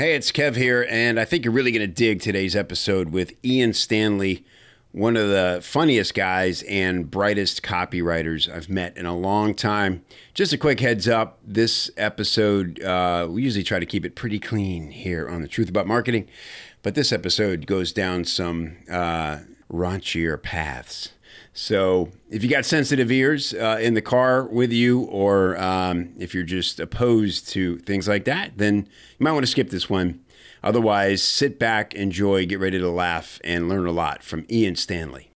Hey, it's Kev here, and I think you're really going to dig today's episode with Ian Stanley, one of the funniest guys and brightest copywriters I've met in a long time. Just a quick heads up this episode, uh, we usually try to keep it pretty clean here on The Truth About Marketing, but this episode goes down some uh, raunchier paths. So if you got sensitive ears uh, in the car with you, or um, if you're just opposed to things like that, then you might want to skip this one. Otherwise, sit back, enjoy, get ready to laugh, and learn a lot from Ian Stanley.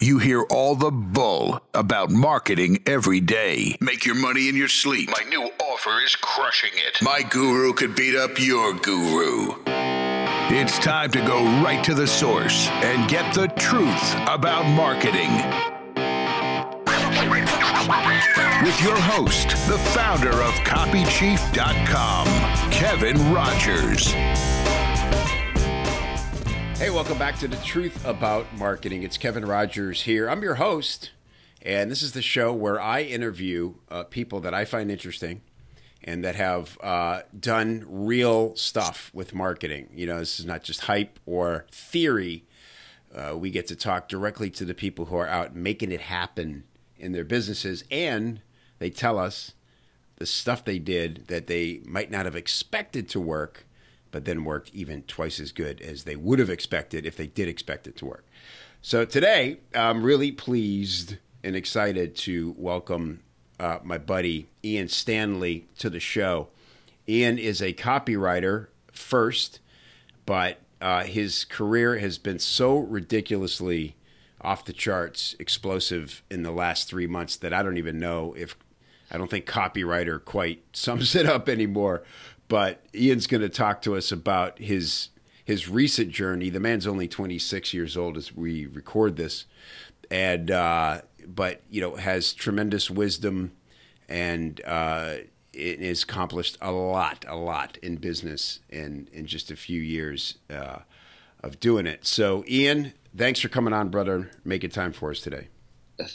You hear all the bull about marketing every day. Make your money in your sleep. My new offer is crushing it. My guru could beat up your guru. It's time to go right to the source and get the truth about marketing. With your host, the founder of CopyChief.com, Kevin Rogers. Hey, welcome back to The Truth About Marketing. It's Kevin Rogers here. I'm your host, and this is the show where I interview uh, people that I find interesting and that have uh, done real stuff with marketing. You know, this is not just hype or theory. Uh, we get to talk directly to the people who are out making it happen in their businesses, and they tell us the stuff they did that they might not have expected to work, but then worked even twice as good as they would have expected if they did expect it to work. So today, I'm really pleased and excited to welcome uh, my buddy Ian Stanley to the show. Ian is a copywriter first, but uh, his career has been so ridiculously off the charts explosive in the last three months that I don't even know if I don't think copywriter quite sums it up anymore. But Ian's going to talk to us about his his recent journey. The man's only 26 years old as we record this, and uh, but you know has tremendous wisdom and uh, it has accomplished a lot, a lot in business in in just a few years uh, of doing it. So, Ian, thanks for coming on, brother. Making time for us today.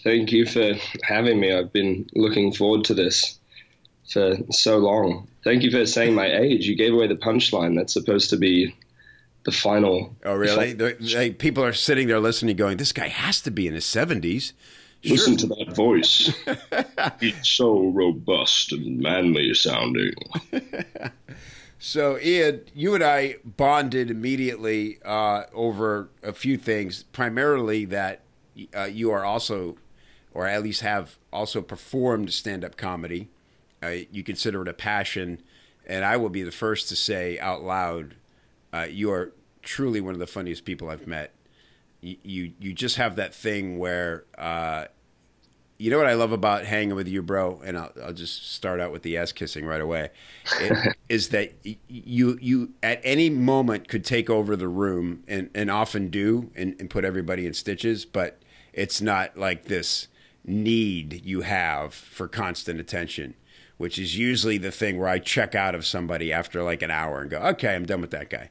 Thank you for having me. I've been looking forward to this for so long. Thank you for saying my age. You gave away the punchline. That's supposed to be the final. Oh, really? The, they, people are sitting there listening, going, "This guy has to be in his 70s. Sure. Listen to that voice. it's so robust and manly sounding. so, Ian, you and I bonded immediately uh, over a few things, primarily that uh, you are also, or at least have also performed stand up comedy. Uh, you consider it a passion. And I will be the first to say out loud, uh, you are truly one of the funniest people I've met you you just have that thing where uh, you know what I love about hanging with you, bro, and I'll, I'll just start out with the ass kissing right away. It, is that you you at any moment could take over the room and, and often do and, and put everybody in stitches, but it's not like this need you have for constant attention which is usually the thing where I check out of somebody after like an hour and go, okay, I'm done with that guy.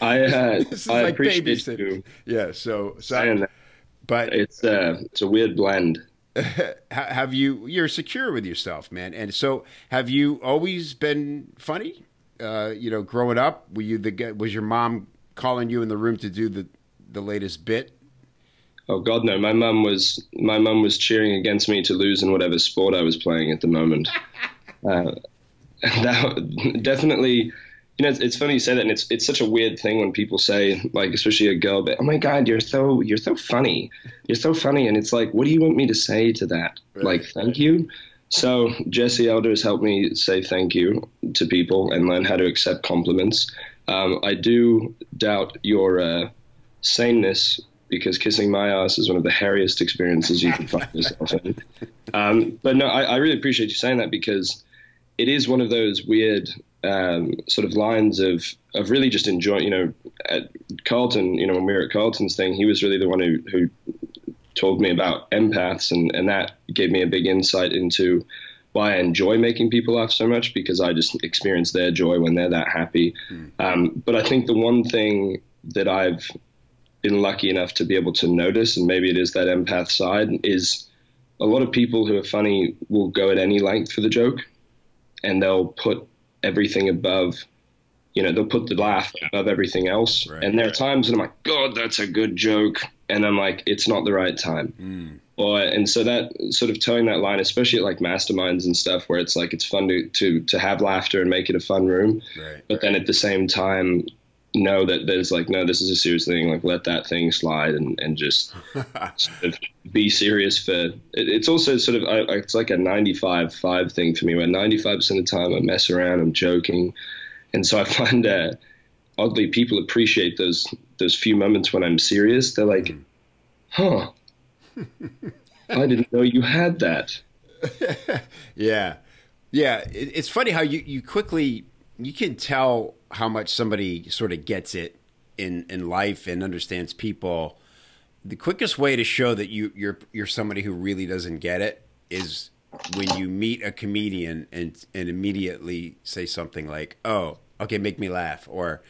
I uh, I like appreciate you. Yeah, so so, but it's uh, it's a weird blend. have you? You're secure with yourself, man, and so have you always been funny? Uh, you know, growing up, were you the was your mom calling you in the room to do the the latest bit Oh God, no! My mum was my mum was cheering against me to lose in whatever sport I was playing at the moment. uh, that definitely, you know, it's, it's, funny you say that, and it's it's such a weird thing when people say, like, especially a girl, but oh my God, you're so you're so funny, you're so funny, and it's like, what do you want me to say to that? Right. Like, thank you. So Jesse Elder has helped me say thank you to people and learn how to accept compliments. Um, I do doubt your uh, saneness because kissing my ass is one of the hairiest experiences you can find yourself in. Um, but no, I, I, really appreciate you saying that because it is one of those weird um, sort of lines of of really just enjoying. You know, at Carlton, you know, when we were at Carlton's thing, he was really the one who who told me about empaths, and and that gave me a big insight into why I enjoy making people laugh so much because I just experience their joy when they're that happy. Mm. Um, but I think the one thing that I've been lucky enough to be able to notice, and maybe it is that empath side, is a lot of people who are funny will go at any length for the joke, and they'll put everything above you know, they'll put the laugh above everything else. Right. And there are times when I'm like, God, that's a good joke. And I'm like, it's not the right time. Mm. Or, and so that sort of toeing that line, especially at like masterminds and stuff where it's like, it's fun to, to, to have laughter and make it a fun room. Right. But then at the same time, know that there's like, no, this is a serious thing. Like let that thing slide and, and just sort of be serious for it, it's also sort of, I, it's like a 95 five thing for me where 95% of the time I mess around, I'm joking. And so I find that oddly people appreciate those those few moments when I'm serious. They're like, mm. "Huh, I didn't know you had that." Yeah, yeah. It, it's funny how you you quickly you can tell how much somebody sort of gets it in in life and understands people. The quickest way to show that you you're you're somebody who really doesn't get it is when you meet a comedian and and immediately say something like, "Oh, okay, make me laugh," or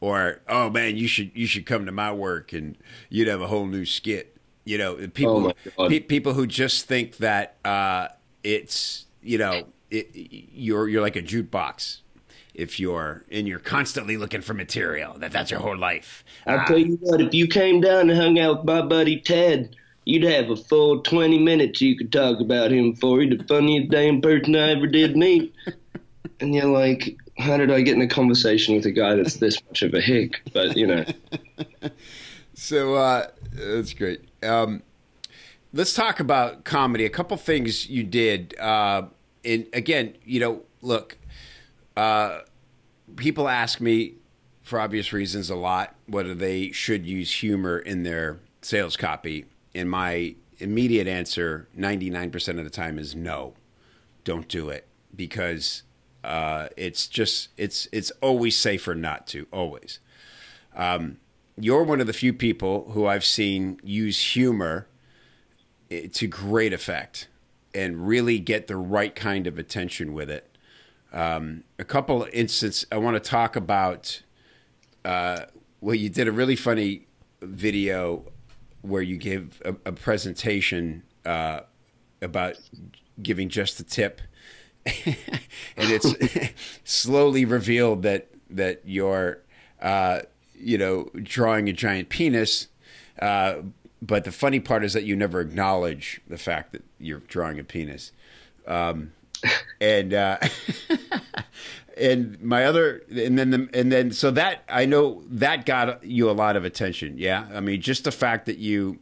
or "Oh man, you should you should come to my work and you'd have a whole new skit." You know, people Oh, pe- people who just think that uh, it's you know it, you're you're like a jukebox if you're and you're constantly looking for material that that's your whole life. I'll tell you what, if you came down and hung out with my buddy Ted, you'd have a full 20 minutes you could talk about him for. He's the funniest damn person I ever did meet. and you're like, how did I get in a conversation with a guy that's this much of a hick? But, you know, So uh, that's great. Um, let's talk about comedy. A couple things you did. Uh, and again, you know, look, uh, people ask me for obvious reasons a lot whether they should use humor in their sales copy. And my immediate answer, 99% of the time, is no, don't do it because uh, it's just it's it's always safer not to always you're one of the few people who I've seen use humor eh, to great effect and really get the right kind of attention with it. Um, a couple instances I want to talk about. Uh, well, you did a really funny video where you gave a, a presentation uh, about giving just a tip, and it's slowly revealed that that you're, uh, you know, drawing a giant penis. Uh, but the funny part is that you never acknowledge the fact that you're drawing a penis. Um, and uh, and my other and then the, and then so that I know that got you a lot of attention. Yeah, I mean, just the fact that you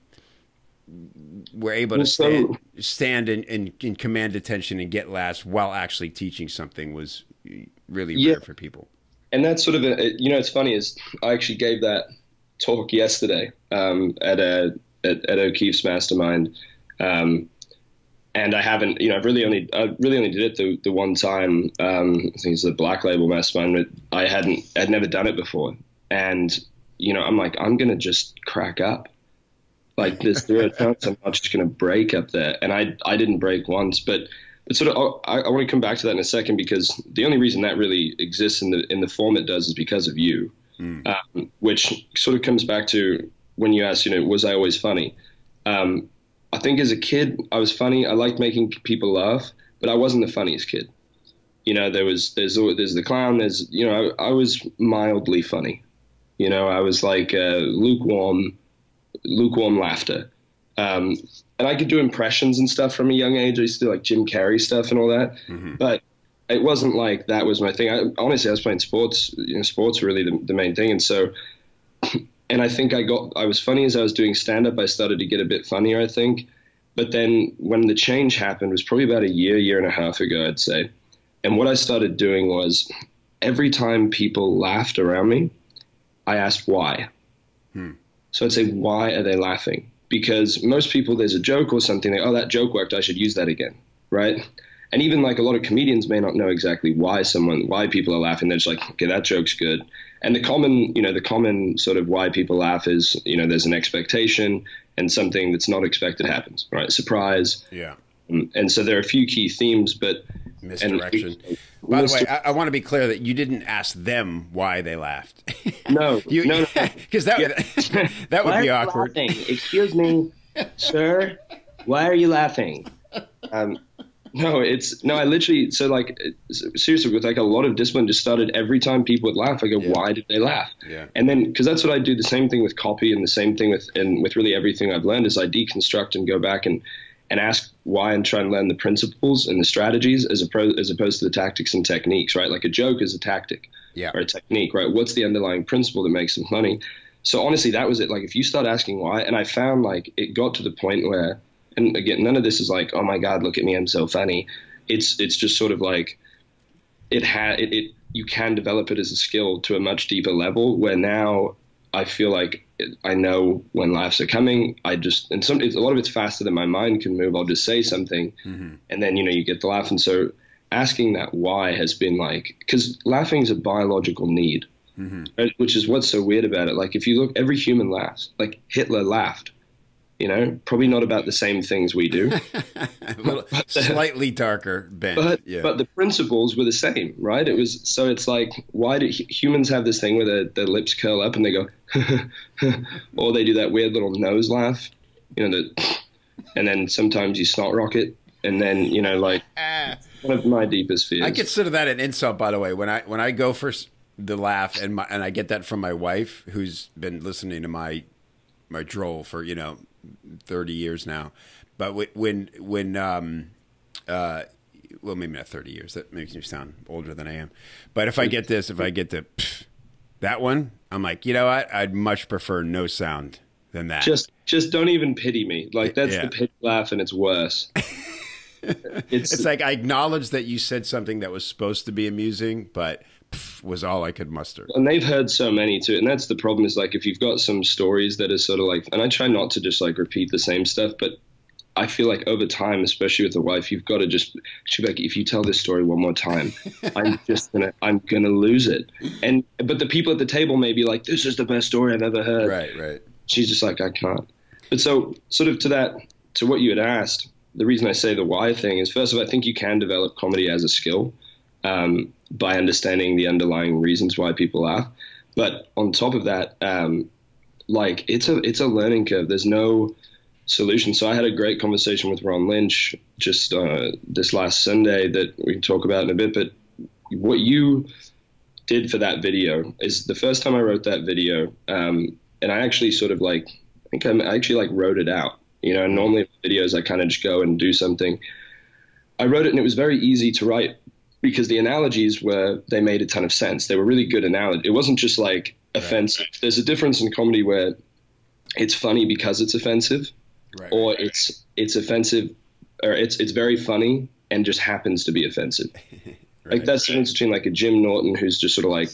were able to stand, stand and, and, and command attention and get laughs while actually teaching something was really Yeah. rare for people. and that's sort of a, you know it's funny is I actually gave that talk yesterday um, at a at, at O'Keefe's Mastermind, um, and I haven't you know I've really only I really only did it the, the one time um, I think it's the Black Label Mastermind but I hadn't I'd never done it before. And you know I'm like I'm gonna just crack up. Like there's there are times I'm not just gonna break up there. And I I didn't break once but but sort of, I, I want to come back to that in a second because the only reason that really exists in the in the form it does is because of you, um, which sort of comes back to when you asked, you know, was I always funny? Um, I think as a kid, I was funny. I liked making people laugh, but I wasn't the funniest kid. You know, there was there's there's the clown. There's you know, I, I was mildly funny. You know, I was like uh, lukewarm, lukewarm laughter. Um, and I could do impressions and stuff from a young age. I used to do like Jim Carrey stuff and all that. But it wasn't like that was my thing. I, honestly, I was playing sports. You know, sports were really the, the main thing. And so, and I think I got, I was funny as I was doing stand up. I started to get a bit funnier, I think. But then when the change happened was probably about a year, year and a half ago, I'd say. And what I started doing was every time people laughed around me, I asked why. Hmm. So I'd say, why are they laughing? Because most people, there's a joke or something, like, oh, that joke worked, I should use that again, right? And even like a lot of comedians may not know exactly why someone, why people are laughing. They're just like, okay, that joke's good. And the common, you know, the common sort of why people laugh is, you know, there's an expectation and something that's not expected happens, right? Surprise. Yeah. Um, And so there are a few key themes, but Misdirection. And, By the way, I, I want to be clear that you didn't ask them why they laughed. no, you, no, no. because that that would Why be awkward. Excuse me, sir. Why are you laughing? Um, no, it's no. I literally so like seriously with like a lot of discipline just started every time people would laugh. I go, Yeah. why did they laugh? Yeah. And then because that's what I do. The same thing with copy and the same thing with and with really everything I've learned is I deconstruct and go back and and ask why and try and learn the principles and the strategies as opposed as opposed to the tactics and techniques. Right, like a joke is a tactic Yeah. or a technique. Right, what's the underlying principle that makes them funny? So honestly, that was it. Like if you start asking why, and I found like it got to the point where, and again, none of this is like, oh my god, look at me, I'm so funny. It's it's just sort of like, it had it, it you can develop it as a skill to a much deeper level where now I feel like I know when laughs are coming. I just and some a lot of it's faster than my mind can move. I'll just say something, mm-hmm. and then you know you get the laugh. And so asking that why has been like because laughing is a biological need mm-hmm. right? which is what's so weird about it. Like if you look, every human laughs. Like Hitler laughed, you know, probably not about the same things we do, slightly darker bent. but yeah. but the principles were the same, right? It was so it's like why do humans have this thing where their, their lips curl up and they go, or they do that weird little nose laugh, you know, the, and then sometimes you snot rocket, and then you know like ah. one of my deepest fears. I consider that an insult, by the way. When I when I go for the laugh, and my, and I get that from my wife, who's been listening to my my droll for you know thirty years now. But wh- when when um uh well maybe not thirty years. That makes me sound older than I am. But if I get this, if I get the pff, that one, I'm like, you know what? I'd much prefer no sound than that. just just don't even pity me. Like that's Yeah. the pity laugh, and it's worse. it's, it's like I acknowledge that you said something that was supposed to be amusing, but was all I could muster. and they've heard so many too. And that's the problem is like if you've got some stories that are sort of like and i try not to just like repeat the same stuff but i feel like over time especially with the wife you've got to just be like if you tell this story one more time i'm just gonna i'm gonna lose it. And but the people at the table may be like this is the best story i've ever heard. Right, right. she's just like i can't. But so sort of to that to what you had asked the reason i say the why thing is first of all i think you can develop comedy as a skill um, by understanding the underlying reasons why people laugh but on top of that um, like it's a it's a learning curve. There's no solution. So i had a great conversation with ron lynch just uh, this last sunday that we can talk about in a bit. But what you did for that video is the first time I wrote that video, um, and I actually sort of like, I think I'm, I actually like wrote it out. You know, normally videos I kind of just go and do something. I wrote it and it was very easy to write because the analogies were they made a ton of sense. They were really good analogies. It wasn't just like offensive. There's a difference in comedy where it's funny because it's offensive, Right. or it's it's offensive, or it's it's very funny and just happens to be offensive. Like that's the difference between like a Jim Norton who's just sort of like,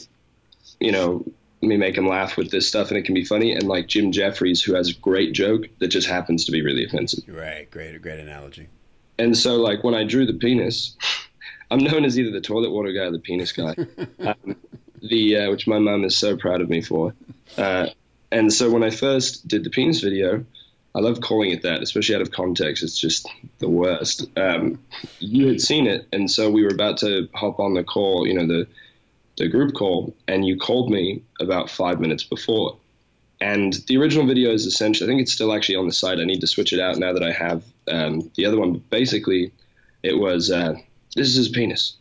you know, let me make him laugh with this stuff and it can be funny, and like Jim Jefferies who has a great joke that just happens to be really offensive. Right, great, great analogy. And so like when I drew the penis, I'm known as either the toilet water guy or the penis guy, um, the uh, which my mum is so proud of me for. Uh, and so when I first did the penis video, I love calling it that, especially out of context. It's just the worst. Um, you had seen it, and so we were about to hop on the call, you know, the the group call, and you called me about five minutes before. And the original video is essentially, I think it's still actually on the site. I need to switch it out now that I have um, the other one. But basically, it was uh, this is his penis.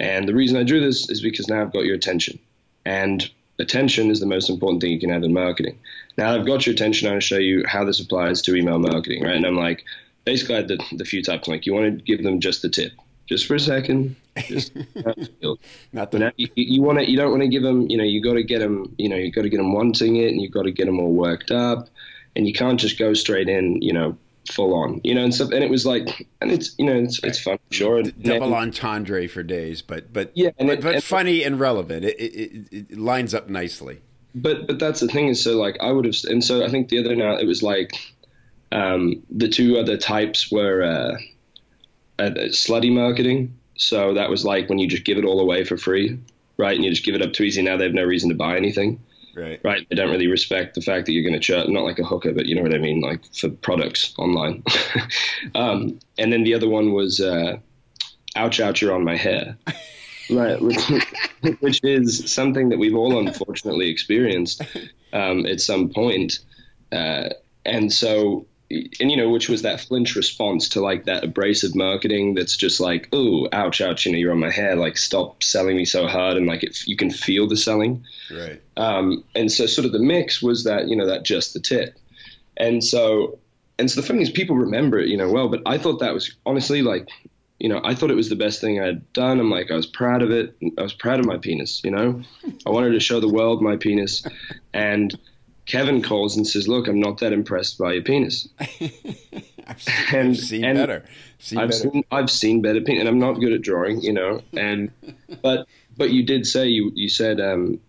And the reason I drew this is because now I've got your attention. And attention is the most important thing you can have in marketing. Now I've got your attention, I'm going to show you how this applies to email marketing, right? And I'm like, basically, I had the, the few types. Like, you want to give them just the tip, just for a second, just Not the now you, you want to, you don't want to give them, you know, you got to get them, you know, you got to get them wanting it, and you got to get them all worked up, and you can't just go straight in, you know, full on, you know, and stuff. And it was like, and it's, you know, it's, it's fun, sure. And double then- entendre for days, but but Yeah, and but, it- but and- funny and relevant. It, it, it, it lines up nicely. but but that's the thing is so like I would have and so I think the other night it was like um, the two other types were uh, uh, slutty marketing. So that was like when you just give it all away for free, right? And you just give it up too easy. Now they have no reason to buy anything, Right. right? They don't really respect the fact that you're going to chat, not like a hooker, but you know what I mean, like for products online. um, and then the other one was uh, ouch, ouch, you're on my hair. Right, which, which is something that we've all unfortunately experienced um, at some point. Uh, and so and you know, which was that flinch response to like that abrasive marketing that's just like, oh, ouch, ouch, you know, you're on my hair, like stop selling me so hard, and like it, you can feel the selling. Right. Um, and so sort of the mix was that you know that just the tip, and so and so the thing is people remember it, you know, well, but I thought that was honestly like, you know, I thought it was the best thing I'd done. I'm like, I was proud of it. I was proud of my penis, you know, I wanted to show the world my penis, and Kevin calls and says, "Look, I'm not that impressed by your penis." I've seen, And- I've seen and better. Seen I've better. seen I've seen better penis, and I'm not good at drawing, you know. And but but you did say you you said um,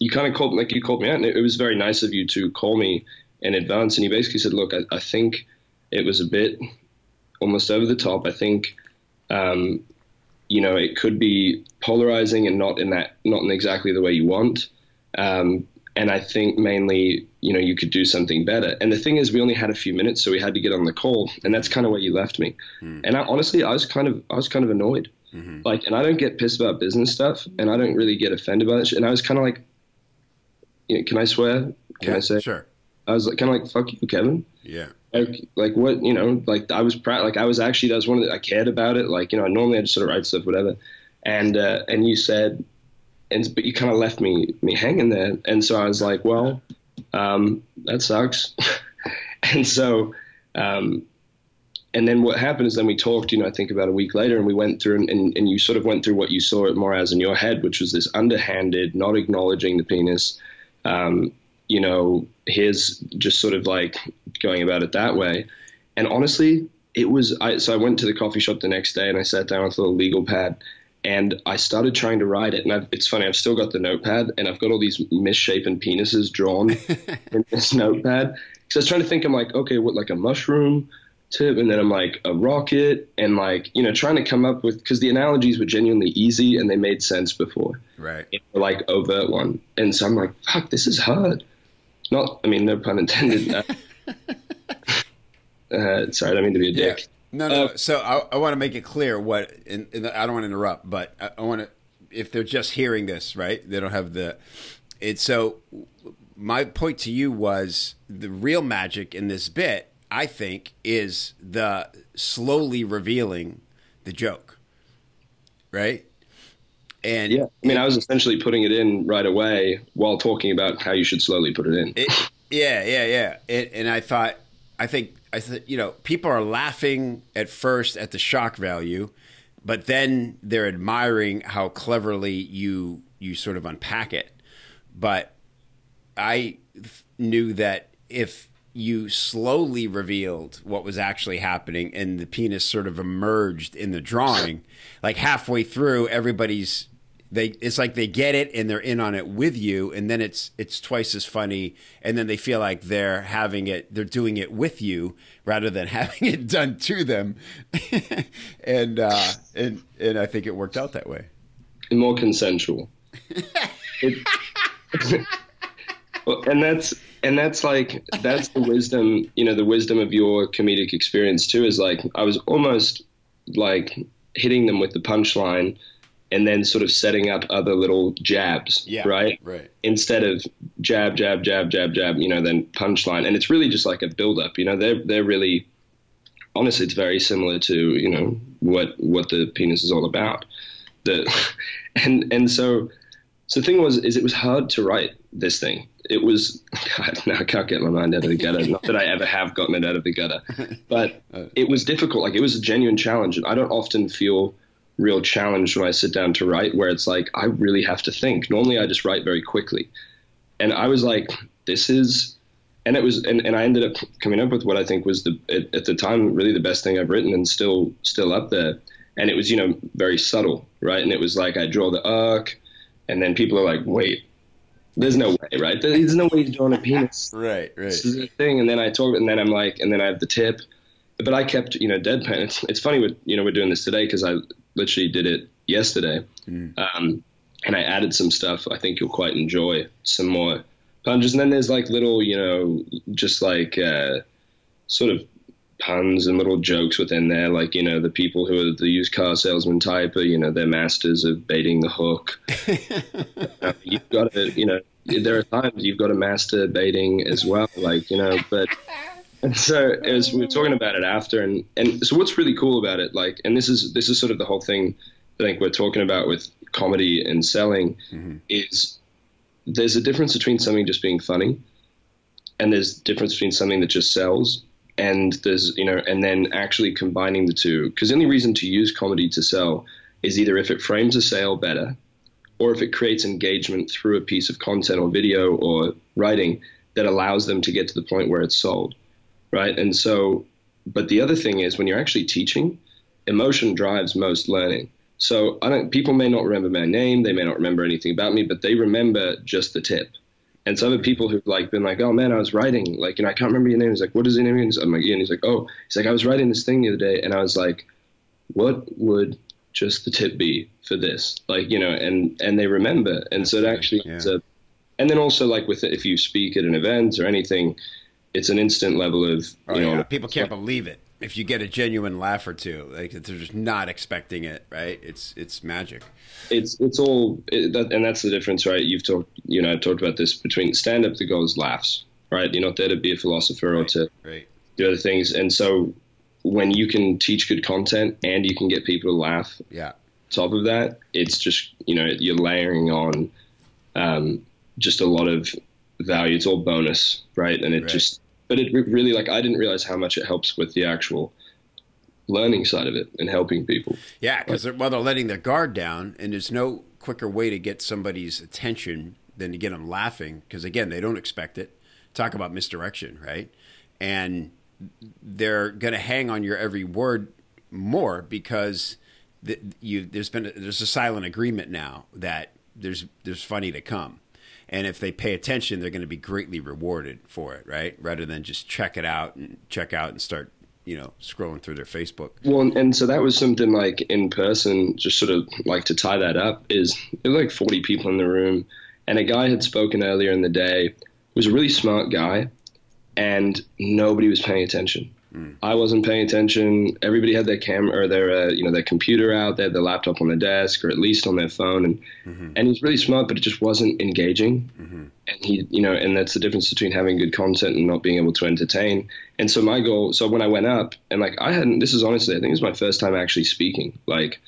you kind of called like you called me out, and it, it was very nice of you to call me in advance. And you basically said, "Look, I, I think it was a bit almost over the top. I think." Um, you know, it could be polarizing and not in that, not in exactly the way you want. Um, and I think mainly, you know, you could do something better. And the thing is, we only had a few minutes, so we had to get on the call, and that's kind of where you left me. And I, honestly, I was kind of, I was kind of annoyed. Like, and I don't get pissed about business stuff, and I don't really get offended by it. And I was kind of like, you know, can I swear? Can yeah, I say? Sure. I was like, kind of like, fuck you, Kevin Yeah. like, like what you know like i was proud like i was actually that was one of the i cared about it like you know normally i just sort of write stuff whatever and uh, and you said and but you kind of left me me hanging there. And so i was like well um, that sucks. And so um, and then what happened is then we talked you know i think about a week later and we went through and, and, and you sort of went through what you saw it more as in your head which was this underhanded not acknowledging the penis. Um, you know, his just sort of like going about it that way. And honestly, it was I so I went to the coffee shop the next day and I sat down with a little legal pad and I started trying to write it. And I've, it's funny, I've still got the notepad and I've got all these misshapen penises drawn in this notepad. Because I was trying to think, I'm like, okay, what, like a mushroom tip? And then I'm like, a rocket. And like, you know, trying to come up with, because the analogies were genuinely easy and they made sense before Right. like overt one. And so I'm like, fuck, this is hard. Not, I mean, no pun intended. Uh, uh, sorry, I don't mean to be a dick. No, no. Uh, so I, I want to make it clear what, and, and I don't want to interrupt, but I, I want to, if they're just hearing this, right? They don't have the, it's so. My point to you was the real magic in this bit. I think is the slowly revealing the joke, right? And Yeah, I mean, I was essentially putting it in right away while talking about how you should slowly put it in. It, yeah, yeah, yeah. It, and I thought, I think, I said, you know, people are laughing at first at the shock value, but then they're admiring how cleverly you you sort of unpack it. But I knew that if you slowly revealed what was actually happening and the penis sort of emerged in the drawing, like halfway through, everybody's they it's like they get it and they're in on it with you and then it's it's twice as funny and then they feel like they're having it they're doing it with you rather than having it done to them and uh and and I think it worked out that way. and more consensual. It- and that's and that's like that's the wisdom, you know, the wisdom of your comedic experience too. Is like I was almost like hitting them with the punchline, and then sort of setting up other little jabs, yeah, right? Right. Instead of jab, jab, jab, jab, jab, you know, then punchline, and it's really just like a build up. You know, they're they're really honestly, it's very similar to you know what what the penis is all about. The and and so so the thing was is it was hard to write this thing. It was God, now I can't get my mind out of the gutter. Not that I ever have gotten it out of the gutter, but uh, it was difficult. Like it was a genuine challenge, and I don't often feel real challenge when I sit down to write, where it's like I really have to think. Normally, I just write very quickly, and I was like, this is and it was and, and i ended up coming up with what i think was the at, at the time really the best thing i've written and still still up there. And it was you know very subtle right? And it was like i draw the arc and then people are like wait there's no way right? There's no way he's drawing a penis. Right, right. this is the thing. And then i talk and then i'm like and then i have the tip. But i kept you know deadpan. It's, it's funny with you know we're doing this today because i literally did it yesterday. Um, and i added some stuff i think you'll quite enjoy some more punches and then there's like little you know just like uh, sort of puns and little jokes within there. Like you know the people who are the used car salesman type are you know they're masters of baiting the hook. Uh, you've got to you know there are times you've got to master baiting as well like you know but And so as we were talking about it after, and and so what's really cool about it, like, and this is this is sort of the whole thing. I think we're talking about with comedy and selling mm-hmm. is there's a difference between something just being funny, and there's a difference between something that just sells, and there's you know, and then actually combining the two. Because the only reason to use comedy to sell is either if it frames a sale better, or if it creates engagement through a piece of content or video or writing that allows them to get to the point where it's sold right? And so, but the other thing is when you're actually teaching, emotion drives most learning. So I don't. People may not remember my name, they may not remember anything about me, but they remember just the tip. And so other people who've like been like, oh man, I was writing, like, you know, I can't remember your name. He's like, what is your name? And I'm like, yeah. And he's like, oh, he's like, I was writing this thing the other day, and I was like, what would just the tip be for this? Like, you know, and and they remember, and so it actually, Yeah. a, and then also like with it, if you speak at an event or anything, it's an instant level of you Oh, know yeah. People can't believe it. If you get a genuine laugh or two, like they're just not expecting it, right? It's it's magic. it's it's all it, that, and that's the difference right you've talked you know i've talked about this between stand up the goal is laughs right you're not there to be a philosopher or to Right. do other things and so when you can teach good content and you can get people to laugh Yeah. top of that it's just you know you're layering on um, just a lot of value it's all bonus right and it Right. just but it really like i didn't realize how much it helps with the actual learning side of it and helping people Yeah, because they're, well, they're letting their guard down, and there's no quicker way to get somebody's attention than to get them laughing. Because again, they don't expect it. Talk about misdirection, right? And they're going to hang on your every word more because th- you there's been a, there's a silent agreement now that there's there's funny to come. And if they pay attention, they're going to be greatly rewarded for it, right? Rather than just check it out and check out and start, you know, scrolling through their Facebook. Well, and- so that was something like in person, just sort of like to tie that up, is there were like 40 people in the room, and a guy had spoken earlier in the day, was a really smart guy, and nobody was paying attention. I wasn't paying attention. Everybody had their camera or their uh, you know their computer out, they had their laptop on their desk or at least on their phone, and and he's really smart, but it just wasn't engaging. And he, you know, and that's the difference between having good content and not being able to entertain. And so my goal, so when I went up, and like I hadn't, this is honestly, I think it was my first time actually speaking, like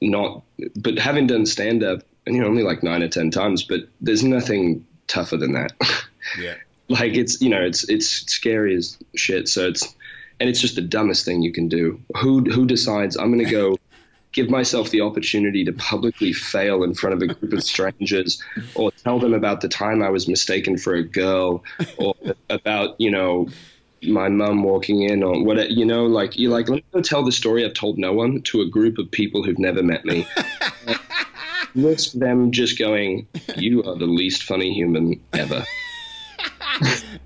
not, but having done stand up, and you know, only like nine or ten times, but there's nothing tougher than that. Yeah. like it's you know it's it's scary as shit so it's and it's just the dumbest thing you can do. Who who decides i'm going to go give myself the opportunity to publicly fail in front of a group of strangers or tell them about the time i was mistaken for a girl or about you know my mum walking in or what you know like you're like let me go tell the story i've told no one to a group of people who've never met me. Risk them just going you are the least funny human ever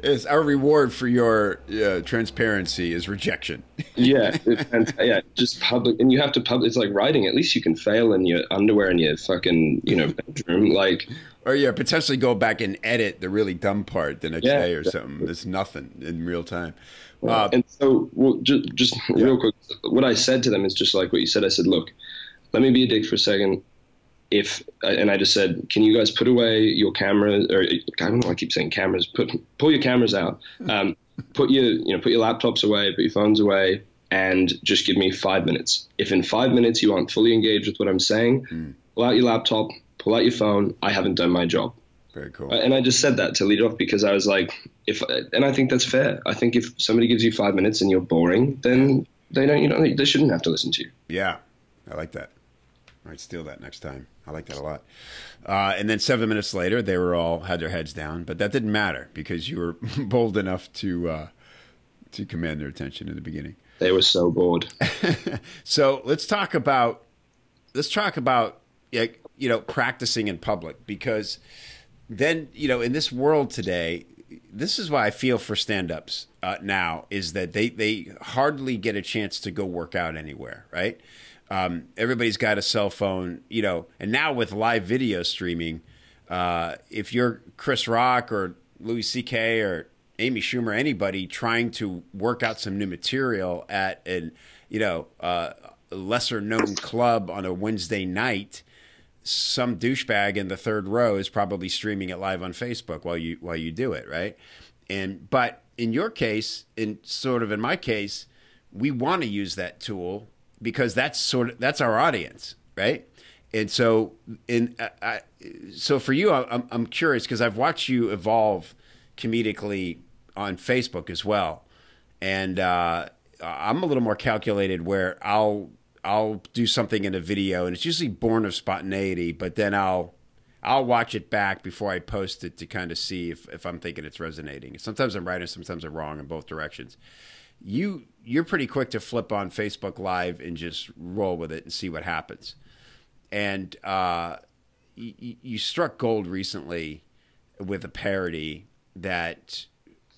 Is our reward for your uh, transparency is rejection. yeah, and yeah, just public, and you have to public. It's like writing. At least you can fail in your underwear in your fucking you know bedroom. Like, Or yeah, potentially go back and edit the really dumb part the next Yeah. day or something. There's nothing in real time. Uh, and so well, just just real quick, what I said to them is just like what you said. I said, look, let me be a dick for a second. If uh, and I just said, can you guys put away your cameras? Or I don't know. I keep saying cameras. Put pull your cameras out. Um, put your you know put your laptops away. Put your phones away. And just give me five minutes. If in five minutes you aren't fully engaged with what I'm saying, hmm. pull out your laptop, pull out your phone. I haven't done my job. very cool. Uh, and I just said that to lead off because I was like, if uh, and I think that's fair. I think if somebody gives you five minutes and you're boring, then they don't, you know, they shouldn't have to listen to you. Yeah, I like that. I might steal that next time. I like that a lot. Uh, and then seven minutes later, they were all had their heads down, but that didn't matter because you were bold enough to uh, to command their attention in the beginning. They were so bored. So let's talk about let's talk about you know practicing in public because then you know in this world today this is why I feel for stand-ups uh, now is that they they hardly get a chance to go work out anywhere right um, everybody's got a cell phone you know and now with live video streaming uh, if you're Chris Rock or Louis C.K. or Amy Schumer, anybody trying to work out some new material at an you know uh, lesser known club on a Wednesday night, some douchebag in the third row is probably streaming it live on Facebook while you while you do it, right? And but in your case, in sort of in my case, we want to use that tool because that's sort of that's our audience, right? And so, in I, so for you, I'm I'm curious because I've watched you evolve comedically on Facebook as well, and uh, I'm a little more calculated where I'll I'll do something in a video and it's usually born of spontaneity, but then I'll I'll watch it back before I post it to kind of see if, if I'm thinking it's resonating. Sometimes I'm right and sometimes I'm wrong in both directions. You you're pretty quick to flip on Facebook Live and just roll with it and see what happens. And uh, you, you struck gold recently with a parody that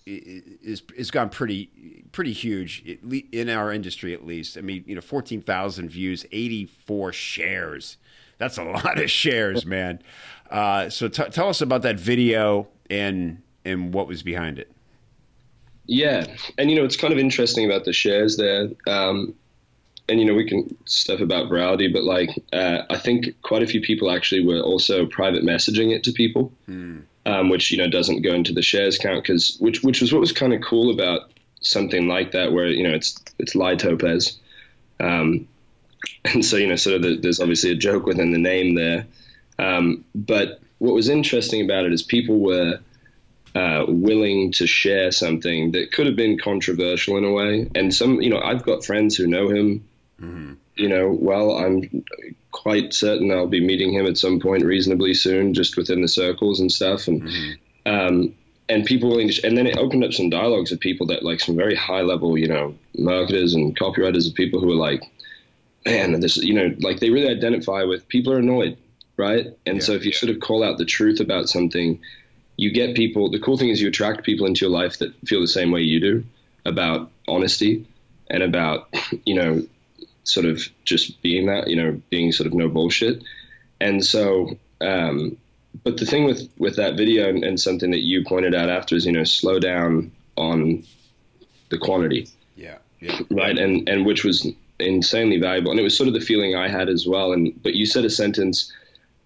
is is gone pretty pretty huge in our industry at least. I mean, you know, fourteen thousand views, eighty four shares. That's a lot of shares, man. Uh, so t- tell us about that video and and what was behind it. Yeah, and you know it's kind of interesting about the shares there. Um, and you know we can stuff about virality, but like uh, I think quite a few people actually were also private messaging it to people. Hmm um, which you know doesn't go into the shares count because which which was what was kind of cool about something like that, where you know it's it's Ly Topez, um, and so you know sort of the, there's obviously a joke within the name there, um, but what was interesting about it is people were. Uh, willing to share something that could have been controversial in a way, and some, you know, I've got friends who know him, mm-hmm. you know, well. I'm quite certain I'll be meeting him at some point reasonably soon, just within the circles and stuff. And mm-hmm. um, and people willing to, and then it opened up some dialogues of people that like some very high level, you know, marketers and copywriters of people who are like, man, this, you know, like they really identify with people are annoyed, right? And yeah, so if you yeah. sort of call out the truth about something, you get people. The cool thing is you attract people into your life that feel the same way you do about honesty and about you know sort of just being that, you know, being sort of no bullshit. And so, um, but the thing with with that video and, and, something that you pointed out after is, you know, slow down on the quantity. Yeah. yeah. Right. And and which was insanely valuable, and it was sort of the feeling I had as well. And but you said a sentence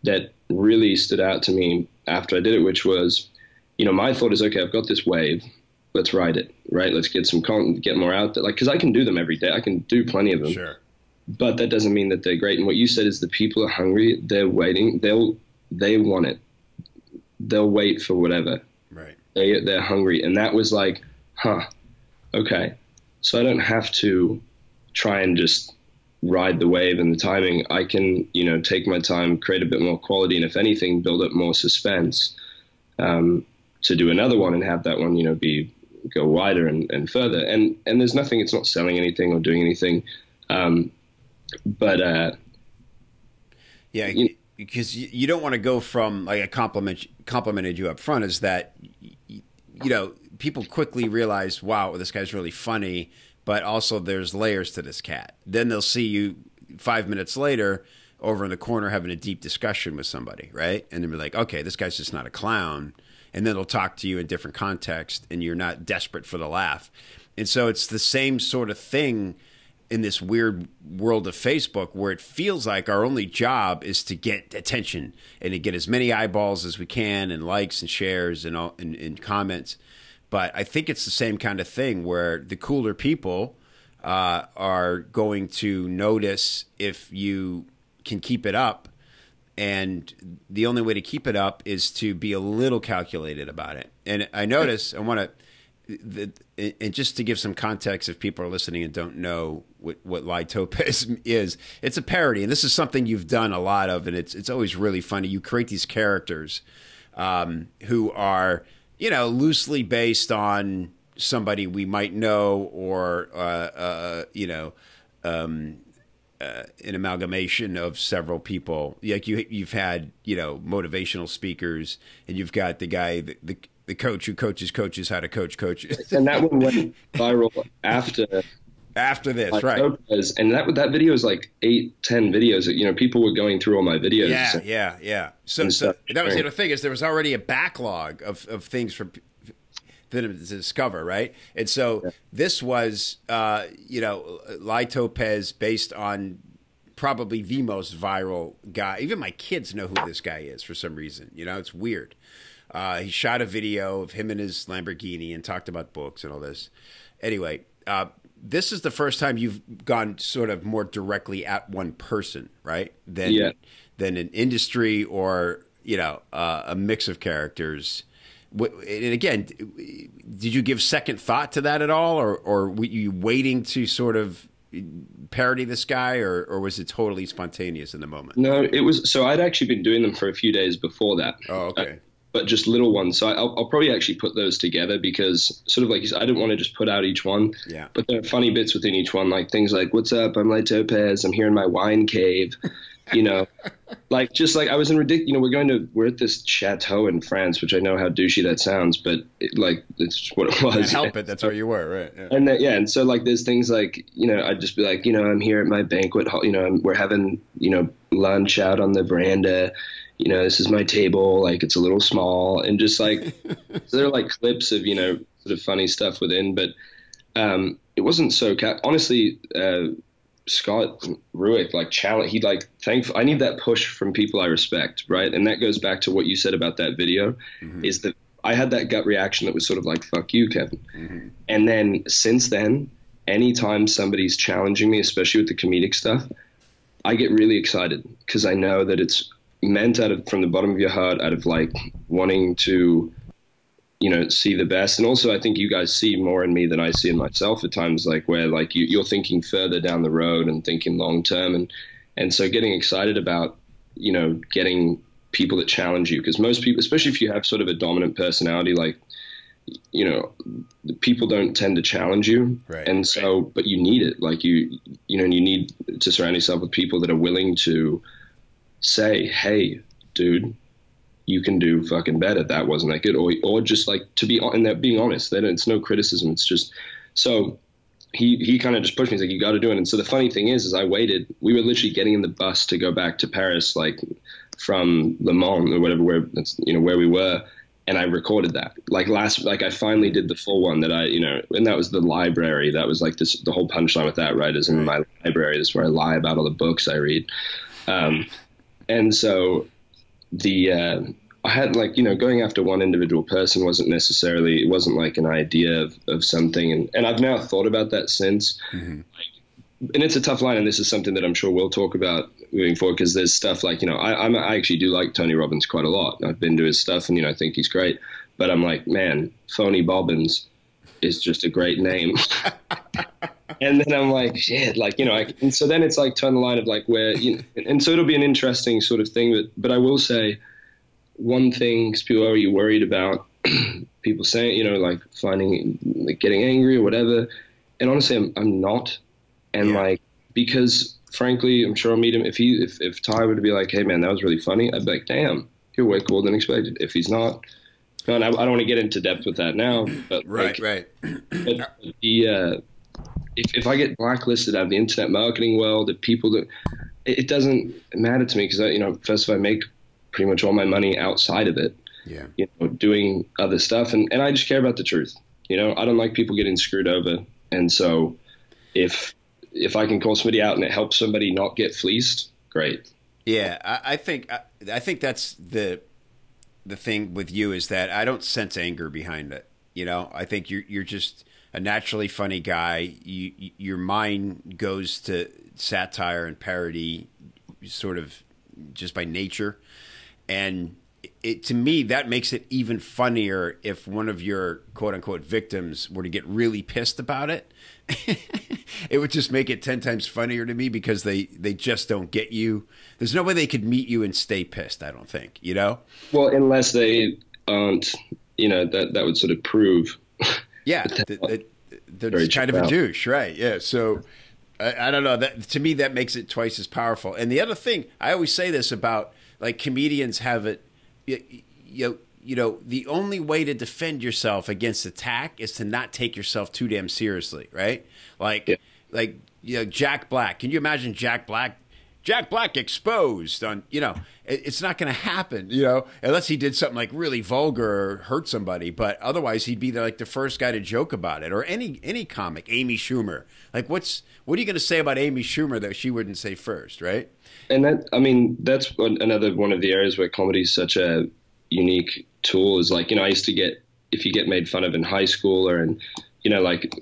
that really stood out to me after I did it, which was, you know, my thought is, okay, I've got this wave let's ride it, right? Let's get some content, get more out there. Like, cause I can do them every day. I can do plenty of them. Sure but that doesn't mean that they're great. And what you said is the people are hungry. They're waiting. They'll they want it. They'll wait for whatever. Right. They they're hungry, and that was like, huh, okay. So I don't have to try and just ride the wave and the timing. I can you know take my time, create a bit more quality, and if anything, build up more suspense. Um, to do another one and have that one, you know, be go wider and, and further. And and there's nothing. It's not selling anything or doing anything. Um, but uh, yeah, you, because you, don't want to go from like a compliment complimented you up front is that you know people quickly realize wow this guy's really funny but also there's layers to this cat. Then they'll see you five minutes later over in the corner having a deep discussion with somebody right? And they'll be like okay this guy's just not a clown. And then they'll talk to you in different context and you're not desperate for the laugh. And so it's the same sort of thing in this weird world of Facebook where it feels like our only job is to get attention and to get as many eyeballs as we can and likes and shares and, all, and, and comments. But I think it's the same kind of thing where the cooler people uh, are going to notice if you can keep it up. And the only way to keep it up is to be a little calculated about it. And I notice, I want to and just to give some context, if people are listening and don't know what, what Ly Topez is, it's a parody, and this is something you've done a lot of, and it's it's always really funny. You create these characters um, who are, you know, loosely based on somebody we might know, or uh, uh, you know, um, uh, an amalgamation of several people. Like you, you've had, you know, motivational speakers, and you've got the guy, the, the the coach who coaches coaches how to coach coaches. and that one went viral after after this, like right? Lopez, and that that video is like eight, ten videos. You know, people were going through all my videos. Yeah, so, yeah, yeah. So, so that was the other thing is there was already a backlog of of things for them to discover, right? And so yeah. this was, uh, you know, Ly Topez based on probably the most viral guy. Even my kids know who this guy is for some reason. You know, it's weird. Uh, he shot a video of him in his Lamborghini and talked about books and all this. Anyway, uh, this is the first time you've gone sort of more directly at one person, right? Than Yeah. than an industry or you know uh, a mix of characters. And again, did you give second thought to that at all, or or were you waiting to sort of parody this guy, or or was it totally spontaneous in the moment? No, it was. So I'd actually been doing them for a few days before that. Oh, okay. Uh, but just little ones. So I'll, I'll probably actually put those together because, sort of like I didn't want to just put out each one. Yeah. But there are funny bits within each one, like things like, "What's up? I'm Lai Topez. I'm here in my wine cave." You know, like just like I was in ridiculous. You know, we're going to we're at this chateau in France, which I know how douchey that sounds, but it, like it's just what it was. Can't help it. That's where you were, right? Yeah. And then, yeah, and so like there's things like you know I'd just be like you know I'm here at my banquet hall, you know I'm, we're having you know lunch out on the veranda, you know this is my table like it's a little small and just like so there are like clips of you know sort of funny stuff within, but um, it wasn't so ca- honestly. Uh, Scott Ruick like challenge he like thank I need that push from people I respect right? And that goes back to what you said about that video is that I had that gut reaction that was sort of like fuck you Kevin. And then since then anytime somebody's challenging me especially with the comedic stuff I get really excited because I know that it's meant out of from the bottom of your heart out of like wanting to you know see the best. And also i think you guys see more in me than i see in myself at times like where like you, you're thinking further down the road and thinking long term. And and so getting excited about you know getting people that challenge you. Because most people especially if you have sort of a dominant personality like you know people don't tend to challenge you. Right. and so but you need it. Like you you know you need to surround yourself with people that are willing to say hey dude you can do fucking better. That wasn't that good, or or just like to be and that being honest. That it's no criticism. It's just so he he kind of just pushed me. He's like, you got to do it. And so the funny thing is, is I waited. We were literally getting in the bus to go back to Paris, like from Le Mans or whatever, where that's you know where we were. And I recorded that like last, like I finally did the full one that I, you know, and that was the library. That was like this, the whole punchline with that, right? Is in my library. This is where I lie about all the books I read. Um, and so the uh, I had like you know going after one individual person wasn't necessarily it wasn't like an idea of, of something. And, and I've now thought about that since. And it's a tough line and this is something that I'm sure we'll talk about moving forward because there's stuff like you know I I'm, I actually do like Tony Robbins quite a lot. I've been to his stuff and you know I think he's great. But I'm like man Phony Bobbins is just a great name and then I'm like, shit, like you know, I, and so then it's like turn the line of like where, you know, and so it'll be an interesting sort of thing. But but I will say one thing, people are you worried about people saying, you know, like finding like getting angry or whatever. And honestly, I'm I'm not, and Yeah. like because frankly, I'm sure I'll meet him if he if if Tai were to be like, hey man, that was really funny, I'd be like, damn, you're way cooler than expected. If he's not. No, and I, I don't want to get into depth with that now, but Right, like, right. but the uh, if if I get blacklisted out of the internet marketing world, if people that it, it doesn't matter to me because you know first of all, I make pretty much all my money outside of it, Yeah. you know, doing other stuff, and and I just care about the truth. You know, I don't like people getting screwed over, and so if if I can call somebody out and it helps somebody not get fleeced, great. Yeah, I, I think I, I think that's the the thing with you is that I don't sense anger behind it. You know, I think you're you're just a naturally funny guy. You, you your mind goes to satire and parody, sort of just by nature, and it to me that makes it even funnier if one of your quote unquote victims were to get really pissed about it. it would just make it 10 times funnier to me because they they just don't get you there's no way they could meet you and stay pissed i don't think you know Well, unless they aren't, you know, that that would sort of prove. Yeah th- th- they're just kind of a douche right yeah so I, I don't know that to me that makes it twice as powerful and the other thing i always say this about like comedians have it you, you know you know the only way to defend yourself against attack is to not take yourself too damn seriously right like Yeah. like you know Jack Black. Can you imagine Jack Black Jack Black exposed on, you know, it, it's not going to happen, you know, unless he did something like really vulgar or hurt somebody. But otherwise, he'd be the, like the first guy to joke about it. Or any any comic, Amy Schumer. Like, what's what are you going to say about Amy Schumer that she wouldn't say first, right? And that, I mean, that's another one of the areas where comedy is such a unique tool. Is like, you know, I used to get if you get made fun of in high school or in you know, like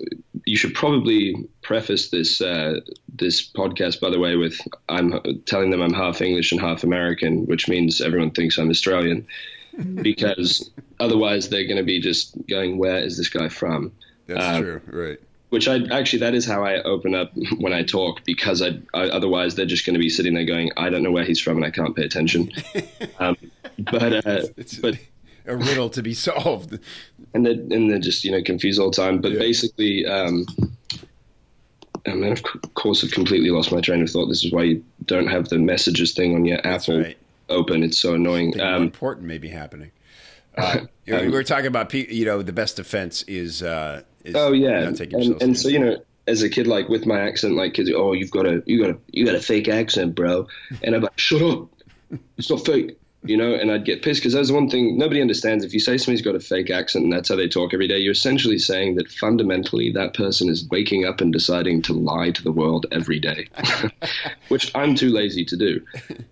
you should probably preface this uh, this podcast, by the way, with I'm telling them I'm half English and half American, which means everyone thinks I'm Australian, because otherwise they're going to be just going, "Where is this guy from?" That's Uh, true, right? Which I actually that is how I open up when I talk because I, I otherwise they're just going to be sitting there going, "I don't know where he's from and I can't pay attention." um, but uh, It's but a riddle to be solved. and they're, and they're just you know confused all the time. But basically, um, I mean, of course, I've completely lost my train of thought. This is why you don't have the messages thing on your Apple right. open. It's so annoying. Um, important may be happening. Uh, you we were talking about, you know, the best defense is. Uh, is oh yeah, not and, and so you know, as a kid, like with my accent, like kids, oh, you've got a you got a you got a fake accent, bro, and I'm like, shut up, it's not fake. You know, and I'd get pissed because that's one thing nobody understands. If you say somebody's got a fake accent and that's how they talk every day, you're essentially saying that fundamentally that person is waking up and deciding to lie to the world every day, which I'm too lazy to do.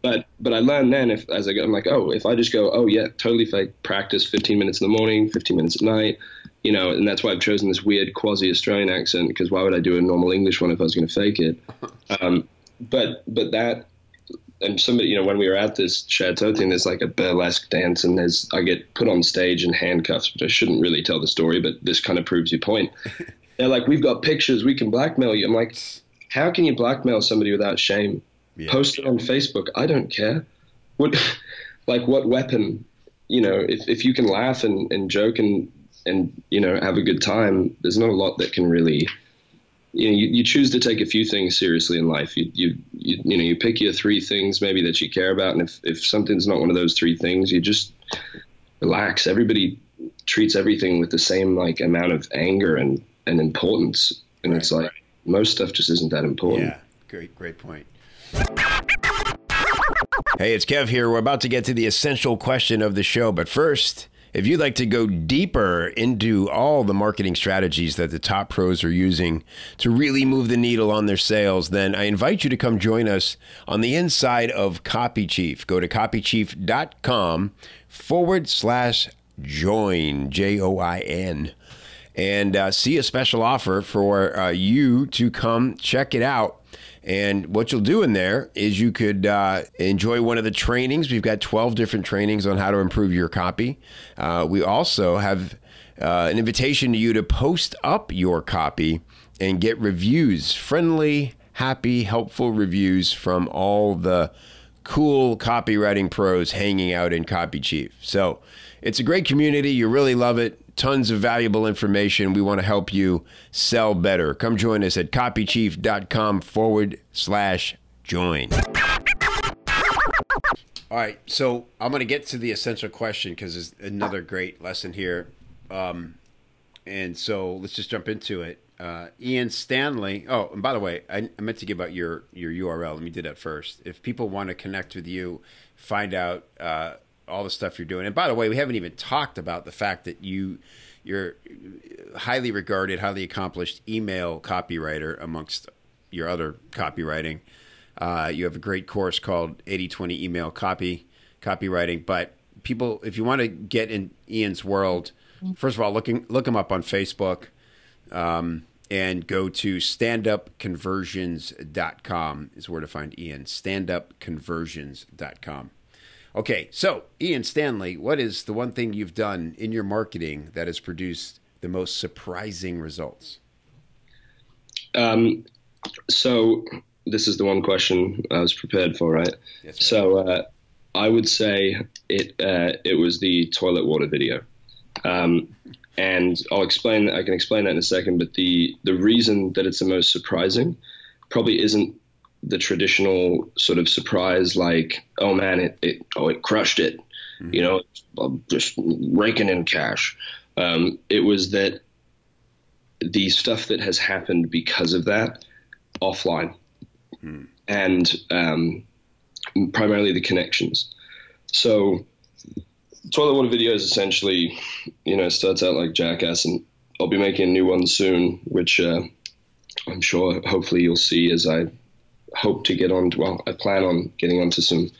But but I learned then if as I go, I'm like, oh, if I just go, oh yeah, totally fake. Practice 15 minutes in the morning, 15 minutes at night. You know, and that's why I've chosen this weird quasi-Australian accent because why would I do a normal English one if I was going to fake it? Um, but but that and somebody, you know, when we were at this chateau thing, there's like a burlesque dance, and there's I get put on stage in handcuffs, which I shouldn't really tell the story, but this kind of proves your point. They're like, "We've got pictures, we can blackmail you." I'm like, "How can you blackmail somebody without shame? Yeah. Post it on Facebook. I don't care. What, like, what weapon? You know, if if you can laugh and, and joke and and you know have a good time, there's not a lot that can really." You know, you, you choose to take a few things seriously in life. You, you, you, you know, you pick your three things maybe that you care about, and if, if something's not one of those three things, you just relax. Everybody treats everything with the same like amount of anger and, and importance, and it's like most stuff just isn't that important. Yeah, great, great point. Hey, it's Kev here. We're about to get to the essential question of the show, but first, if you'd like to go deeper into all the marketing strategies that the top pros are using to really move the needle on their sales, then I invite you to come join us on the inside of Copy Chief. Go to copychief.com forward slash join, J O I N and uh, see a special offer for uh, you to come check it out. And what you'll do in there is you could uh, enjoy one of the trainings. We've got 12 different trainings on how to improve your copy. Uh, we also have uh, an invitation to you to post up your copy and get reviews, friendly, happy, helpful reviews from all the cool copywriting pros hanging out in Copy Chief. So it's a great community. You really love it. Tons of valuable information. We want to help you sell better. Come join us at copychief.com forward slash join. All right, so I'm going to get to the essential question because it's another great lesson here. Um, and so let's just jump into it. Uh, Ian Stanley. Oh, and by the way, I, I meant to give out your your URL. Let me do that first. If people want to connect with you, find out uh, all the stuff you're doing. And by the way, we haven't even talked about the fact that you you're highly regarded, highly accomplished email copywriter amongst your other copywriting. Uh, you have a great course called 80-20 email copy copywriting. But people, if you want to get in Ian's world, first of all, looking look him up on Facebook um, and go to standupconversions.com is where to find Ian. Standupconversions.com. Okay, so Ian Stanley, what is the one thing you've done in your marketing that has produced the most surprising results? Um, so this is the one question I was prepared for, right? Yes, so uh, I would say it uh, it was the toilet water video, um, and I'll explain. I can explain that in a second. But the the reason that it's the most surprising probably isn't the traditional sort of surprise, like oh man, it, it oh it crushed it, you know, just raking in cash. Um, it was that the stuff that has happened because of that offline. and um, primarily the connections. So, toilet water videos essentially, you know, starts out like Jackass, and I'll be making a new one soon, which uh, I'm sure hopefully you'll see as I hope to get on. Well, I plan on getting onto some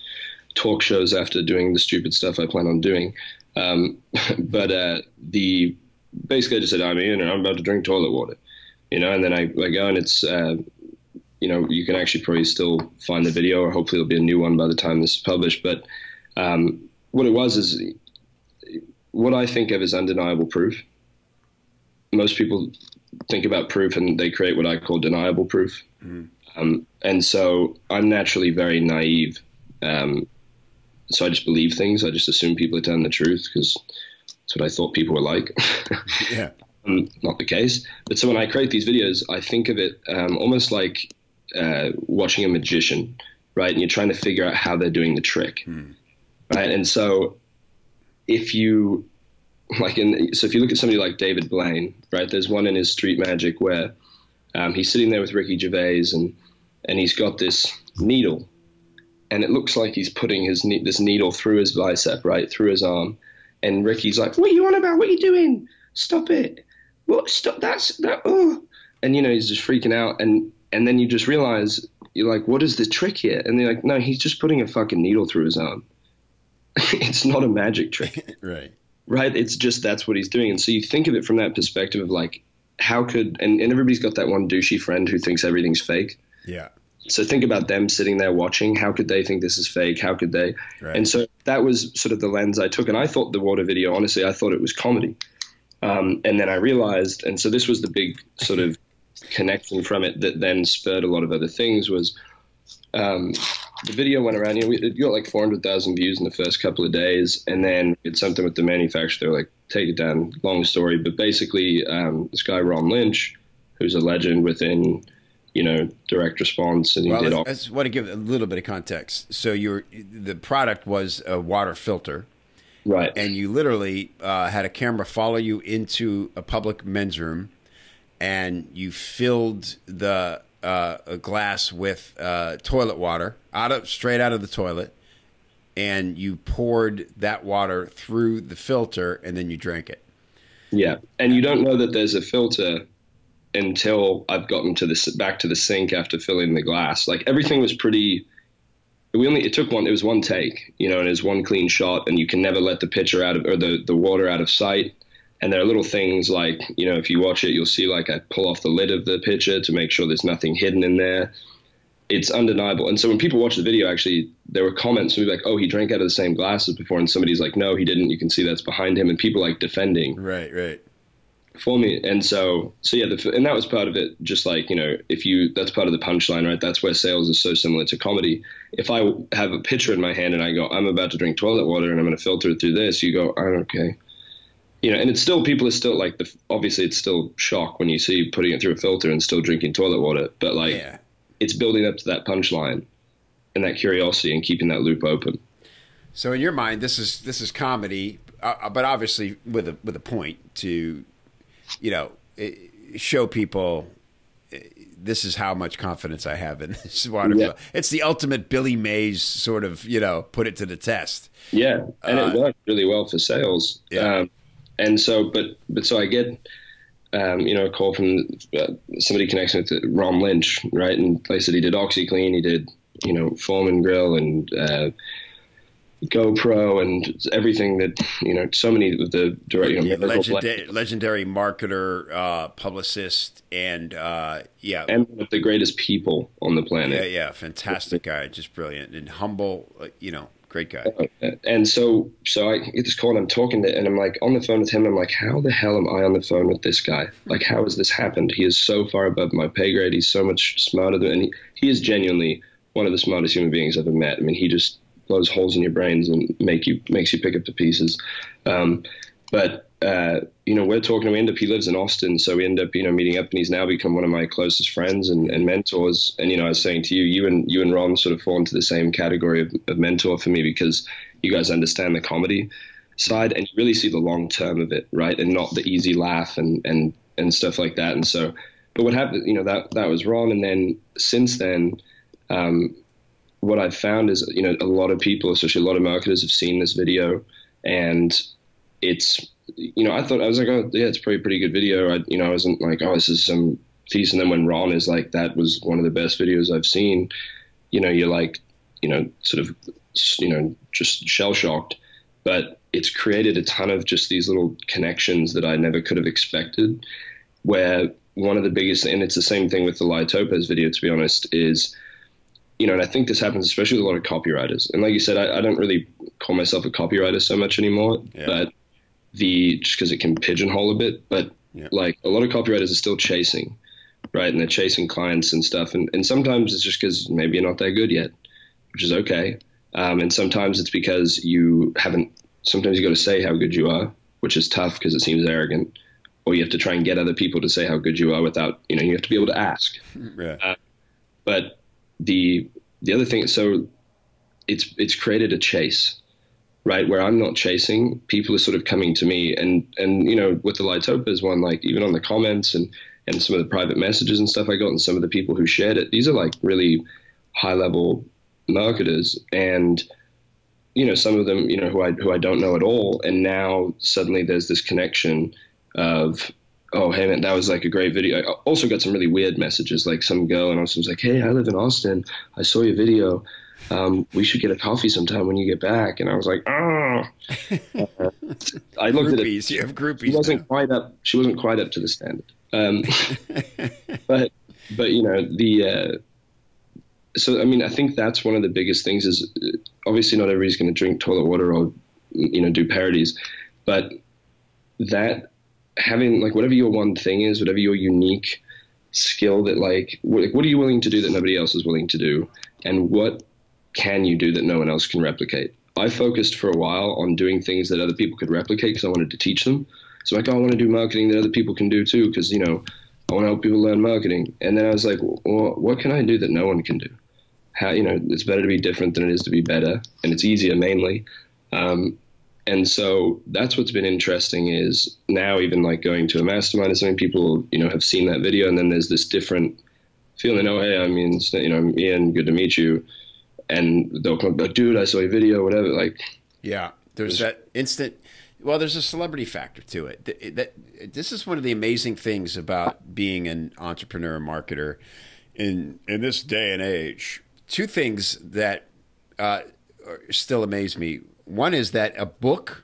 talk shows after doing the stupid stuff I plan on doing. Um, but uh, the basically I just said I'm in and I'm about to drink toilet water, you know, and then I, I go and it's uh, you know you can actually probably still find the video or hopefully it'll be a new one by the time this is published. But um, what it was is what I think of as undeniable proof. Most people think about proof and they create what I call deniable proof. Mm-hmm. Um, and so I'm naturally very naive. Um, so I just believe things. I just assume people are telling the truth because that's what I thought people were like. yeah. Um, not the case. But so when I create these videos, I think of it um, almost like uh, watching a magician, right? And you're trying to figure out how they're doing the trick, hmm. right? And so if you like in so if you look at somebody like David Blaine, right? There's one in his Street Magic where um, he's sitting there with Ricky Gervais and and he's got this needle, and it looks like he's putting his this needle through his bicep, right through his arm, and Ricky's like, "What are you on about? What are you doing? Stop it! What? Stop! That's that! Oh!" And you know he's just freaking out, and and then you just realize you're like, "What is the trick here?" And they're like, "No, he's just putting a fucking needle through his arm. it's not a magic trick, right?" right? It's just that's what he's doing. And so you think of it from that perspective of like, how could, and, and everybody's got that one douchey friend who thinks everything's fake. Yeah. So think about them sitting there watching. How could they think this is fake? How could they? Right. And so that was sort of the lens I took. And I thought the water video, honestly, I thought it was comedy. Um, and then I realized, and so this was the big sort of connection from it that then spurred a lot of other things was um, the video went around. You know, we, it got like 400,000 views in the first couple of days, and then it's something with the manufacturer. Like, take it down. Long story, but basically, um, this guy Ron Lynch, who's a legend within, you know, direct response, and he well, did all. I just want to give a little bit of context. So your the product was a water filter, right? And you literally uh, had a camera follow you into a public men's room, and you filled the uh, a glass with uh, toilet water out of straight out of the toilet, and you poured that water through the filter, and then you drank it. Yeah, and you don't know that there's a filter until I've gotten to the back to the sink after filling the glass. Like everything was pretty. We only it took one. It was one take, you know, and it was one clean shot, and you can never let the pitcher out of or the the water out of sight. And there are little things like, you know, if you watch it, you'll see like I pull off the lid of the pitcher to make sure there's nothing hidden in there. It's undeniable. And so when people watch the video, actually, there were comments be like, oh, he drank out of the same glasses before. And somebody's like, no, he didn't. You can see that's behind him. And people like defending. Right, right. For me. And so, so yeah, the, and that was part of it. Just like, you know, if you, that's part of the punchline, right? That's where sales is so similar to comedy. If I have a pitcher in my hand and I go, I'm about to drink toilet water and I'm going to filter it through this, you go, oh, okay you know, and it's still people are still like the obviously it's still shock when you see putting it through a filter and still drinking toilet water, but like yeah. it's building up to that punchline and that curiosity and keeping that loop open. So in your mind, this is this is comedy, uh but obviously with a with a point to, you know, show people this is how much confidence I have in this water yeah. It's the ultimate Billy Mays sort of, you know, put it to the test. Yeah, and uh, it worked really well for sales. Yeah. Um, and so, but but so I get, um, you know, a call from uh, somebody connecting with Ron Lynch, right? And they said he did OxiClean, he did, you know, Foreman Grill and uh, GoPro and everything that you know. So many of the direct, you know, yeah, legendary, legendary marketer, uh, publicist, and uh, yeah, and one of the greatest people on the planet. Yeah, yeah, fantastic guy, just brilliant and humble. Uh, you know, Great guy. And so, so I get this call and I'm talking to, and I'm like on the phone with him. I'm like, how the hell am I on the phone with this guy? Like, how has this happened? He is so far above my pay grade. He's so much smarter than, and he, he is genuinely one of the smartest human beings I've ever met. I mean, he just blows holes in your brains and make you makes you pick up the pieces. Um, but uh, you know, we're talking. We end up. He lives in Austin, so we end up, you know, meeting up, and he's now become one of my closest friends and, and mentors. And you know, I was saying to you, you and you and Ron sort of fall into the same category of, of mentor for me because you guys understand the comedy side and you really see the long term of it, right, and not the easy laugh and and and stuff like that. And so, but what happened, you know, that that was Ron, and then since then. um, what I've found is, you know, a lot of people, especially a lot of marketers, have seen this video, and it's, you know, I thought I was like, oh yeah, it's a pretty good video. I, you know, I wasn't like, oh, this is some piece. And then when Ron is like, that was one of the best videos I've seen, you know, you're like, you know, sort of, you know, just shell shocked. But it's created a ton of just these little connections that I never could have expected. Where one of the biggest, and it's the same thing with the Lai Topez video, to be honest, is, you know, and I think this happens especially with a lot of copywriters. And like you said, I, I don't really call myself a copywriter so much anymore, yeah. but the just because it can pigeonhole a bit. But yeah. like a lot of copywriters are still chasing, right? And they're chasing clients and stuff. And and sometimes it's just because maybe you're not that good yet, which is okay. Um, and sometimes it's because you haven't. Sometimes you got to say how good you are, which is tough because it seems arrogant. Or you have to try and get other people to say how good you are without, you know, you have to be able to ask. Yeah. Uh, but the the other thing, so it's it's created a chase, right? Where I'm not chasing, people are sort of coming to me, and and you know, with the Lai Topez one, like even on the comments and and some of the private messages and stuff I got, and some of the people who shared it, these are like really high level marketers and you know some of them you know who I who I don't know at all and now suddenly there's this connection of oh hey man that was like a great video. I also got some really weird messages like some girl and I was like hey I live in Austin. I saw your video. Um, we should get a coffee sometime when you get back. And I was like oh uh, I looked groupies, at it. You have groupies she wasn't now. quite up she wasn't quite up to the standard. Um, but but you know the uh, so I mean, I think that's one of the biggest things. Is uh, obviously not everybody's going to drink toilet water or you know do parodies, but that having like whatever your one thing is, whatever your unique skill that like what, what are you willing to do that nobody else is willing to do, and what can you do that no one else can replicate? I focused for a while on doing things that other people could replicate because I wanted to teach them. So like, oh, I want to do marketing that other people can do too, because you know I want to help people learn marketing. And then I was like, well, what can I do that no one can do? how you know it's better to be different than it is to be better, and it's easier mainly. Um, and so that's what's been interesting is now even like going to a mastermind or something, people you know have seen that video, and then there's this different feeling. Oh, hey, I mean, you know, I'm Ian. Good to meet you. And they'll come up, dude, I saw your video, whatever. Like, yeah, there's that instant. Well, there's a celebrity factor to it. That, that, this is one of the amazing things about being an entrepreneur and marketer in in this day and age two things that uh, still amaze me. One is that a book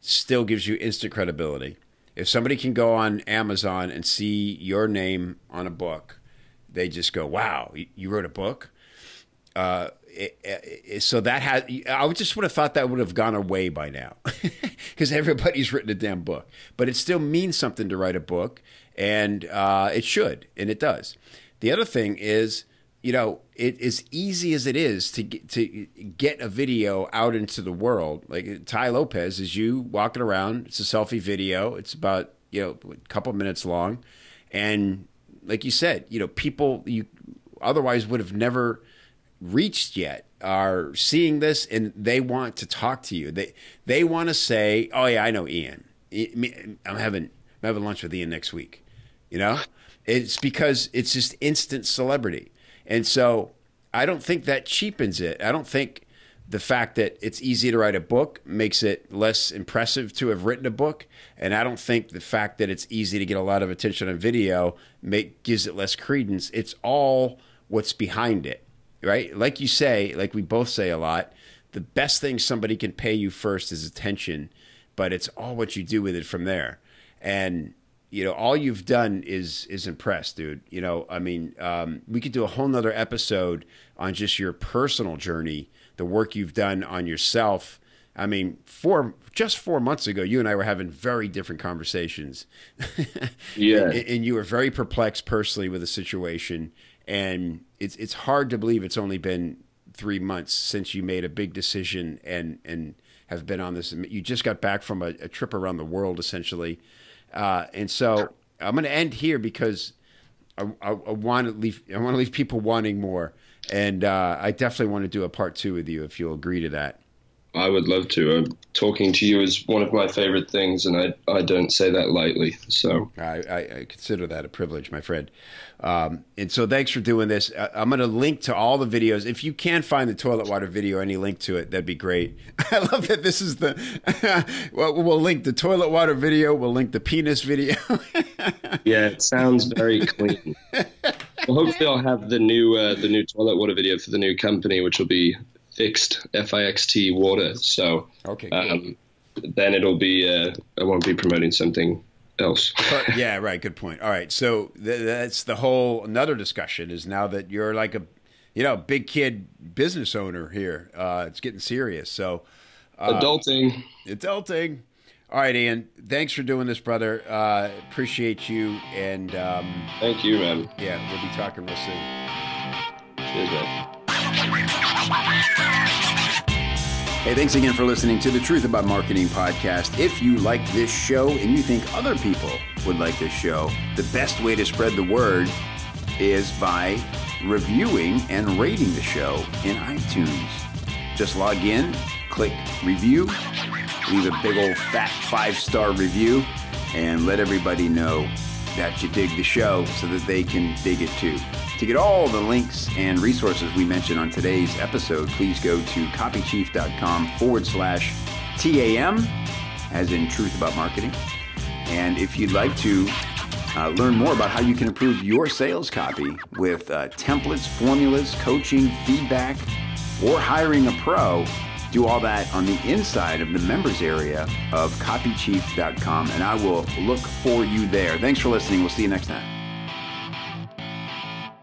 still gives you instant credibility. If somebody can go on Amazon and see your name on a book, they just go, "Wow, you wrote a book." Uh, it, it, so that had I just would have thought that would have gone away by now, because everybody's written a damn book. But it still means something to write a book, and uh, it should, and it does. The other thing is you know, it as easy as it is to get, to get a video out into the world. Like Tai Lopez is you walking around. It's a selfie video. It's about you know a couple minutes long, and like you said, you know, people you otherwise would have never reached yet are seeing this and they want to talk to you. They they want to say, "Oh yeah, I know Ian. I'm having I'm having lunch with Ian next week." You know, it's because it's just instant celebrity. And so I don't think that cheapens it. I don't think the fact that it's easy to write a book makes it less impressive to have written a book. And I don't think the fact that it's easy to get a lot of attention on video make, gives it less credence. It's all what's behind it, right? Like you say, like we both say a lot, the best thing somebody can pay you first is attention, but it's all what you do with it from there. And you know, all you've done is is impressed, dude. You know, I mean, um, we could do a whole nother episode on just your personal journey, the work you've done on yourself. I mean, four just four months ago, you and I were having very different conversations. yeah, and, and, you were very perplexed personally with the situation, and it's it's hard to believe it's only been three months since you made a big decision and and have been on this. You just got back from a, a trip around the world, essentially uh, and so I'm going to end here because I, I, I want to leave. I want to leave people wanting more, and uh, I definitely want to do a part two with you if you'll agree to that. I would love to. Uh, talking to you is one of my favorite things, and I I don't say that lightly. So I, I, I consider that a privilege, my friend. Um, and so thanks for doing this. Uh, I'm going to link to all the videos. If you can find the toilet water video, any link to it, that'd be great. I love that this is the. well, we'll link the toilet water video. We'll link the penis video. yeah, it sounds very clean. well, hopefully, I'll have the new uh, the new toilet water video for the new company, which will be fixed F I X T water. So okay, cool. um, then it'll be uh, I won't be promoting something else. yeah, right. Good point. All right, so th- that's the whole another discussion is now that you're like a you know big kid business owner here. Uh, it's getting serious. So uh, adulting, adulting. All right, Ian. Thanks for doing this, brother. Uh, appreciate you. And um, thank you, man. Yeah, we'll be talking real soon. Cheers, man. Hey, thanks again for listening to the Truth About Marketing podcast. If you like this show and you think other people would like this show, the best way to spread the word is by reviewing and rating the show in iTunes. Just log in, click review, leave a big old fat five star review, and let everybody know that you dig the show so that they can dig it too. To get all the links and resources we mentioned on today's episode, please go to copychief.com forward slash TAM, as in Truth About Marketing. And if you'd like to uh, learn more about how you can improve your sales copy with uh, templates, formulas, coaching, feedback, or hiring a pro, do all that on the inside of the members area of copychief.com. And I will look for you there. Thanks for listening. We'll see you next time.